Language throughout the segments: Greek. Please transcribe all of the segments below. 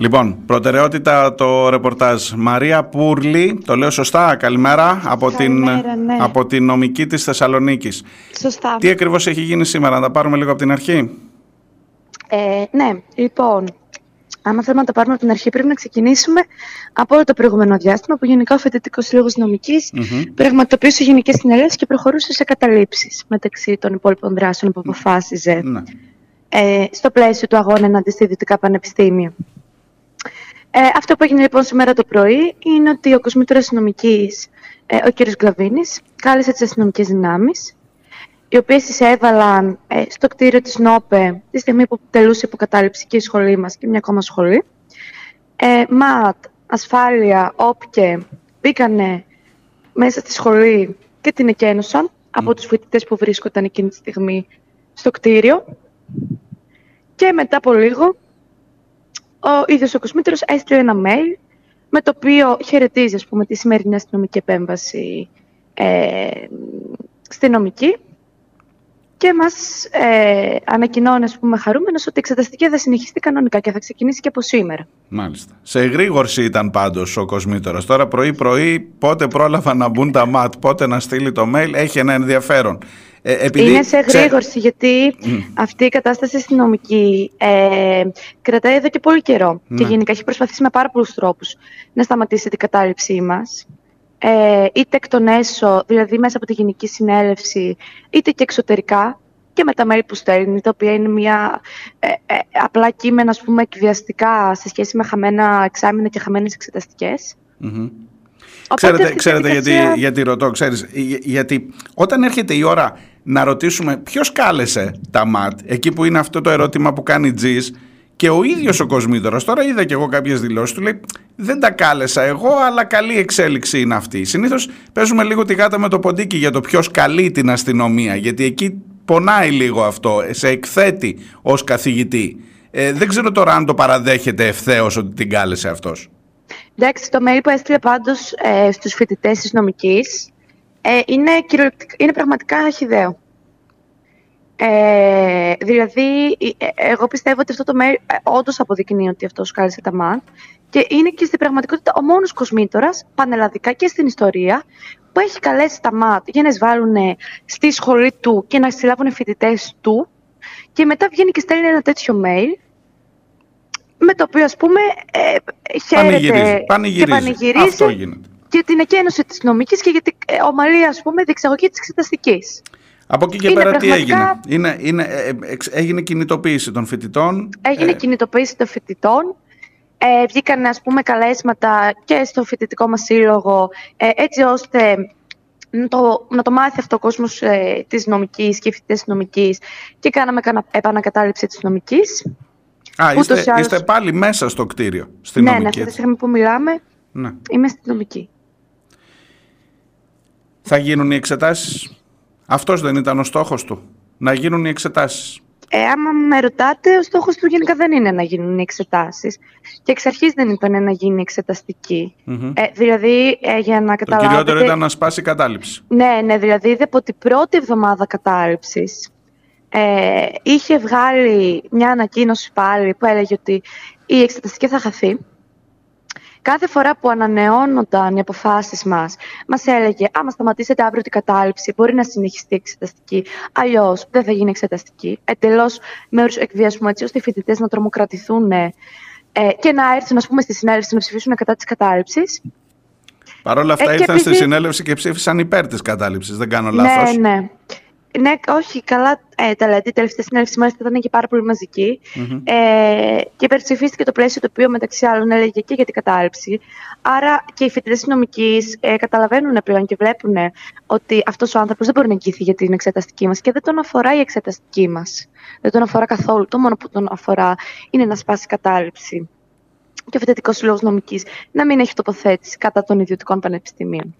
Λοιπόν, προτεραιότητα το ρεπορτάζ. Μαρία Πούρλη, το λέω σωστά, καλημέρα, από, την, ναι. από την νομική της Θεσσαλονίκης. Σωστά. Τι ακριβώς έχει γίνει σήμερα, να τα πάρουμε λίγο από την αρχή; Ε, ναι, λοιπόν, άμα θέλουμε να τα πάρουμε από την αρχή, πρέπει να ξεκινήσουμε από όλο το προηγούμενο διάστημα που γενικά ο Φοιτητικός Σύλλογο Νομικής Μμμ. πραγματοποιούσε γενικές συνελεύσει και προχωρούσε σε καταλήψεις μεταξύ των υπόλοιπων δράσεων που αποφάσιζε Ναι. ε, στο πλαίσιο του αγώνα εναντί στα ιδιωτικά πανεπιστήμια. Ε, αυτό που έγινε λοιπόν σήμερα το πρωί είναι ότι ο κοσμήτωρας αστυνομικής, ε, ο κ. Γκλαβίνης, κάλεσε τις αστυνομικές δυνάμεις, οι οποίες εισέβαλαν ε, στο κτίριο της ΝΟΠΕ τη στιγμή που τελούσε υποκατάληψη και η σχολή μας και μια ακόμα σχολή. Ε, ΜΑΤ, ασφάλεια, όπκε, μπήκανε μέσα στη σχολή και την εκένωσαν από τους φοιτητές που βρίσκονταν εκείνη τη στιγμή στο κτίριο. Και μετά από λίγο, ο ίδιος ο Κοσμήτρος έστειλε ένα mail με το οποίο χαιρετίζει ας πούμε, τη σημερινή αστυνομική επέμβαση ε, στη νομική και μας ε, ανακοινώνει ας πούμε, χαρούμενος ότι η εξεταστική θα συνεχιστεί κανονικά και θα ξεκινήσει και από σήμερα. Μάλιστα. Σε εγρήγορση ήταν πάντως ο Κοσμήτωρας. Τώρα πρωί-πρωί πότε πρόλαβα να μπουν τα ΜΑΤ, πότε να στείλει το mail, έχει ένα ενδιαφέρον. Ε, επειδή Είναι σε ξέ- γρήγορση γιατί αυτή η κατάσταση αστυνομική ε, κρατάει εδώ και πολύ καιρό Ναι. και γενικά έχει προσπαθήσει με πάρα πολλούς τρόπους να σταματήσει την κατάληψή μας. Ε, είτε εκ των έσω, δηλαδή μέσα από τη Γενική Συνέλευση, είτε και εξωτερικά και με τα mail που στέλνει, τα οποία είναι μια ε, ε, απλά κείμενα, ας πούμε, εκβιαστικά σε σχέση με χαμένα εξάμεινα και χαμένες εξεταστικές. Μμμ. Οπότε Ξέρετε, αυτή η ξέρετε διαδικασία- γιατί, γιατί ρωτώ, ξέρεις, για- γιατί όταν έρχεται η ώρα να ρωτήσουμε ποιος κάλεσε τα ΜΑΤ, εκεί που είναι αυτό το ερώτημα που κάνει Τζις, και ο ίδιος ο Κοσμήτωρας, τώρα είδα και εγώ κάποιες δηλώσεις του, λέει δεν τα κάλεσα εγώ, αλλά καλή εξέλιξη είναι αυτή. Συνήθως παίζουμε λίγο τη γάτα με το ποντίκι για το ποιος καλεί την αστυνομία, γιατί εκεί πονάει λίγο αυτό, σε εκθέτει ως καθηγητή. Ε, δεν ξέρω τώρα αν το παραδέχεται ευθέως ότι την κάλεσε αυτός. Εντάξει, το mail που έστειλε πάντως ε, στους φοιτητές της νομικής ε, είναι, κυριολεκτικά- είναι πραγματικά χιδαίο. Ε, δηλαδή, ε, εγώ πιστεύω ότι αυτό το mail ε, όντως αποδεικνύει ότι αυτός κάλεσε τα ΜΑΤ και είναι και στην πραγματικότητα ο μόνος κοσμήτορας, πανελλαδικά και στην ιστορία, που έχει καλέσει τα ΜΑΤ για να εισβάλλουν ε, στη σχολή του και να συλλάβουν φοιτητές του και μετά βγαίνει και στέλνει ένα τέτοιο mail με το οποίο ας πούμε ε, χαίρεται Πανηγυρίζει. Πανηγυρίζει. και πανηγυρίζει Αυτό γίνεται. για την εκένωση της νομικής και για την ε, ομαλή ας πούμε διεξαγωγή της εξεταστικής. Από εκεί και Είναι πέρα τι πραγματικά- έγινε; Είναι, είναι, ε, ε, εξ- έγινε κινητοποίηση των φοιτητών. Έγινε Ε, κινητοποίηση των φοιτητών. Ε, βγήκαν ας πούμε καλέσματα και στο φοιτητικό μας σύλλογο ε, έτσι ώστε να το, να το μάθει αυτό ο κόσμος ε, της νομικής και οι φοιτητές της νομικής και κάναμε κανα, επανακατάληψη της νομικής. Α, ούτως είστε, ή άλλως- είστε πάλι μέσα στο κτίριο, στη ναι, ναι, νομική. αυτή τη έτσι. στιγμή που μιλάμε Ναι. είμαι στη νομική. Θα γίνουν οι εξετάσεις; Αυτός δεν ήταν ο στόχος του. Να γίνουν οι εξετάσεις. Ε, άμα με ρωτάτε, ο στόχος του γενικά δεν είναι να γίνουν οι εξετάσεις. Και εξ αρχής δεν ήταν να γίνει εξεταστική. Μμμ. Ε, δηλαδή, ε, για να Το καταλάβετε... κυριότερο ήταν να σπάσει η κατάληψη. Ναι, ναι, δηλαδή είδε από την πρώτη εβδομάδα κατάληψης ε, είχε βγάλει μια ανακοίνωση πάλι που έλεγε ότι η εξεταστική θα χαθεί. Κάθε φορά που ανανεώνονταν οι αποφάσεις μας, μας έλεγε «Άμα σταματήσετε αύριο την κατάληψη, μπορεί να συνεχιστεί η εξεταστική, αλλιώς δεν θα γίνει εξεταστική». Εντελώς με όρους εκβιασμού, έτσι ώστε οι φοιτητές να τρομοκρατηθούν ε, και να έρθουν ας πούμε, στη συνέλευση να ψηφίσουν κατά της κατάληψης. Παρ' όλα αυτά Ε, και ήρθαν στη επειδή- συνέλευση και ψήφισαν υπέρ της κατάληψης. Δεν κάνω λάθος. Ναι, ναι. Ναι, όχι, καλά ε, τα λέτε. Η τελευταία συνέλευση μάλιστα ήταν και πάρα πολύ μαζική. Μμμ. Ε, και υπερψηφίστηκε το πλαίσιο το οποίο μεταξύ άλλων έλεγε και για την κατάληψη. Άρα και οι φοιτητές νομικής ε, καταλαβαίνουν πλέον και βλέπουν ότι αυτός ο άνθρωπος δεν μπορεί να εγγυηθεί για την εξεταστική μας και δεν τον αφορά η εξεταστική μας. Δεν τον αφορά καθόλου. Το μόνο που τον αφορά είναι να σπάσει η κατάληψη. Και ο φοιτητικός σύλλογο νομικής να μην έχει τοποθέτηση κατά των ιδιωτικών πανεπιστημίων.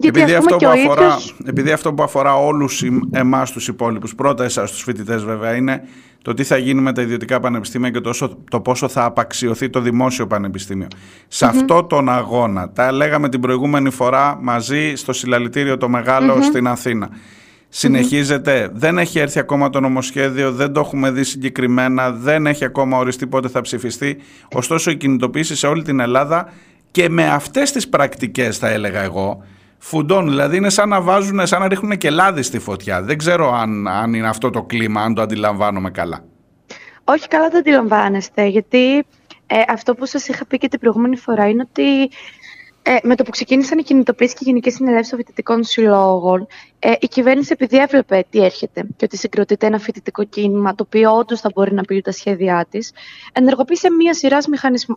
Επειδή, ας αυτό πούμε, που και ο αφορά, ίδιος- επειδή αυτό που αφορά όλους εμά εμάς τους υπόλοιπους, πρώτα εσάς τους φοιτητές βέβαια, είναι το τι θα γίνει με τα ιδιωτικά πανεπιστήμια και τόσο, το πόσο θα απαξιωθεί το δημόσιο πανεπιστήμιο. Σε αυτό τον αγώνα, τα λέγαμε την προηγούμενη φορά μαζί στο συλλαλητήριο το μεγαλο στην Αθήνα. συνεχιζεται Δεν έχει έρθει ακόμα το νομοσχέδιο, δεν το έχουμε δει συγκεκριμένα, δεν έχει ακόμα οριστεί πότε θα ψηφιστεί. Ωστόσο, η κινητοποίηση σε όλη την Ελλάδα και με αυτές τις πρακτικές θα έλεγα εγώ, φουντών. Δηλαδή είναι σαν να βάζουν, σαν να ρίχνουν και λάδι στη φωτιά. Δεν ξέρω αν, αν είναι αυτό το κλίμα, αν το αντιλαμβάνομαι καλά. Όχι καλά το αντιλαμβάνεστε, γιατί ε, αυτό που σας είχα πει και την προηγούμενη φορά είναι ότι ε, με το που ξεκίνησαν οι κινητοποίησει και οι γενικές συνελεύσεις των φοιτητικών συλλόγων, ε, η κυβέρνηση, επειδή έβλεπε τι έρχεται και ότι συγκροτείται ένα φοιτητικό κίνημα, το οποίο όντως θα μπορεί να πει τα σχέδιά της, ενεργοποίησε μία σειράς,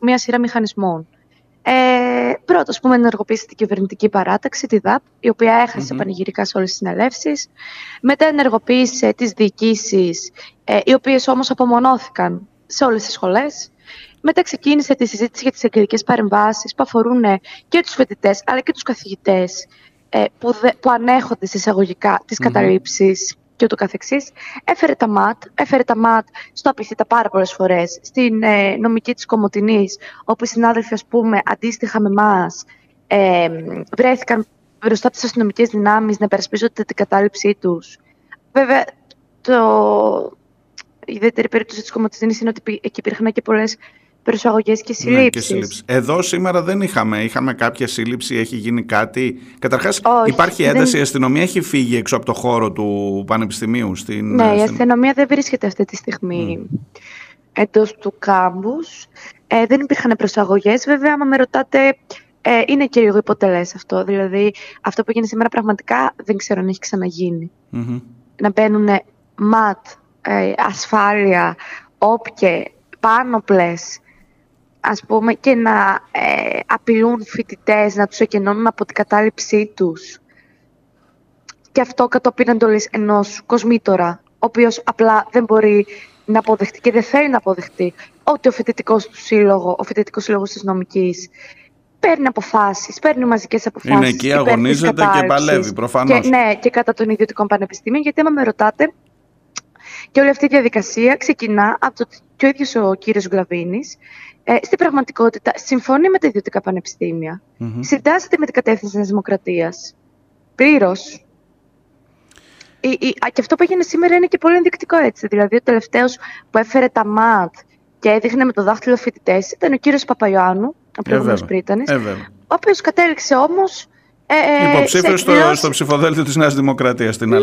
μία σειρά μηχανισμών. Ε, πρώτος, α πούμε, ενεργοποίησε την κυβερνητική παράταξη, τη ΔΑΠ, η οποία έχασε mm-hmm. πανηγυρικά σε όλες τις συνελεύσεις. Μετά ενεργοποίησε τις διοικήσεις, ε, οι οποίες όμως απομονώθηκαν σε όλες τις σχολές. Μετά ξεκίνησε τη συζήτηση για τις εγγελικέ παρεμβάσεις που αφορούν ε, και τους φοιτητές αλλά και τους καθηγητές ε, που, που ανέχονται εισαγωγικά τις mm-hmm. καταλήψεις και ούτω καθεξής. Έφερε τα ΜΑΤ, έφερε τα ΜΑΤ στο απειθήτα πάρα πολλές φορές, στην ε, νομική της Κομωτινής, όπου οι συνάδελφοι, ας πούμε, αντίστοιχα με εμάς, ε, βρέθηκαν μπροστά από τις αστυνομικές δυνάμεις να υπερασπίζονται την κατάληψή τους. Βέβαια, το... η ιδιαίτερη περίπτωση της Κομωτινής είναι ότι εκεί υπήρχαν και πολλές προσαγωγές και συλλήψεις. Ναι, Εδώ σήμερα δεν είχαμε. Είχαμε κάποια σύλληψη, έχει γίνει κάτι. Καταρχάς, υπάρχει ένταση. Δεν... Η αστυνομία έχει φύγει έξω από το χώρο του Πανεπιστημίου. Στην... Ναι, η αστυνομία δεν βρίσκεται αυτή τη στιγμή mm. εντός του κάμπους. Ε, δεν υπήρχαν προσαγωγές. Βέβαια, άμα με ρωτάτε, ε, είναι και λίγο υποτελές αυτό. Δηλαδή, αυτό που έγινε σήμερα πραγματικά δεν ξέρω αν έχει ξαναγίνει. Mm-hmm. Να μπαίνουν ματ, ε, ασφάλεια, όποιε, πάνωπλες ας πούμε, και να ε, απειλούν φοιτητές, να τους εκενώνουν από την κατάληψή τους. Και αυτό κατόπιν εντολής ενός κοσμήτορα, ο οποίος απλά δεν μπορεί να αποδεχτεί και δεν θέλει να αποδεχτεί ότι ο φοιτητικός του σύλλογο, ο φοιτητικός σύλλογος της νομικής, παίρνει αποφάσεις, παίρνει μαζικές αποφάσεις. Είναι εκεί, αγωνίζεται και παλεύει προφανώς. Ναι, και κατά των ιδιωτικών πανεπιστήμιων, γιατί άμα με ρωτάτε, και όλη αυτή η διαδικασία ξεκινά από το ότι και ο ίδιος ο κύριος Γκλαβίνη ε, στην πραγματικότητα συμφωνεί με τα ιδιωτικά πανεπιστήμια. Mm-hmm. Συντάσσεται με την κατεύθυνση της Δημοκρατίας. Πλήρως. Και αυτό που έγινε σήμερα είναι και πολύ ενδεικτικό έτσι. Δηλαδή, ο τελευταίος που έφερε τα ΜΑΤ και έδειχνε με το δάχτυλο φοιτητές ήταν ο κύριος Παπαϊωάννου, ο προηγούμενος ε, πρίτανης. Ε, ο οποίος κατέληξε όμως. Ε, Υποψήφιος στο, στο ψηφοδέλτιο της Νέας Δημοκρατίας στην ναι,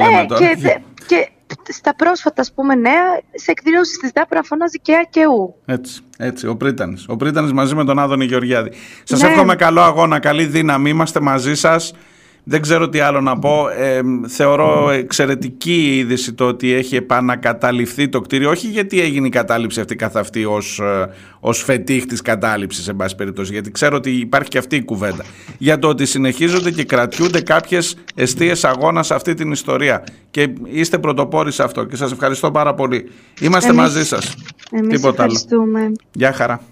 Και, και στα πρόσφατα ας πούμε, νέα, σε εκδηλώσεις της ΔΑΠ να φωνάζει και Α και Ου. Έτσι, έτσι, ο Πρίτανης. Ο Πρίτανης μαζί με τον Άδωνη Γεωργιάδη. Σας ναι. εύχομαι καλό αγώνα, καλή δύναμη, είμαστε μαζί σας. Δεν ξέρω τι άλλο να πω. Ε, θεωρώ εξαιρετική η είδηση το ότι έχει επανακαταληφθεί το κτίριο. Όχι γιατί έγινε η κατάληψη αυτή καθ' αυτή ως, ε, ως φετίχ της κατάληψης, σε πάση περιπτώσει. Γιατί ξέρω ότι υπάρχει και αυτή η κουβέντα. Για το ότι συνεχίζονται και κρατιούνται κάποιες αιστείες αγώνας σε αυτή την ιστορία. Και είστε πρωτοπόροι σε αυτό. Και σας ευχαριστώ πάρα πολύ. Είμαστε μαζί σας. Εμείς Τίποτα ευχαριστούμε. Γεια χαρά.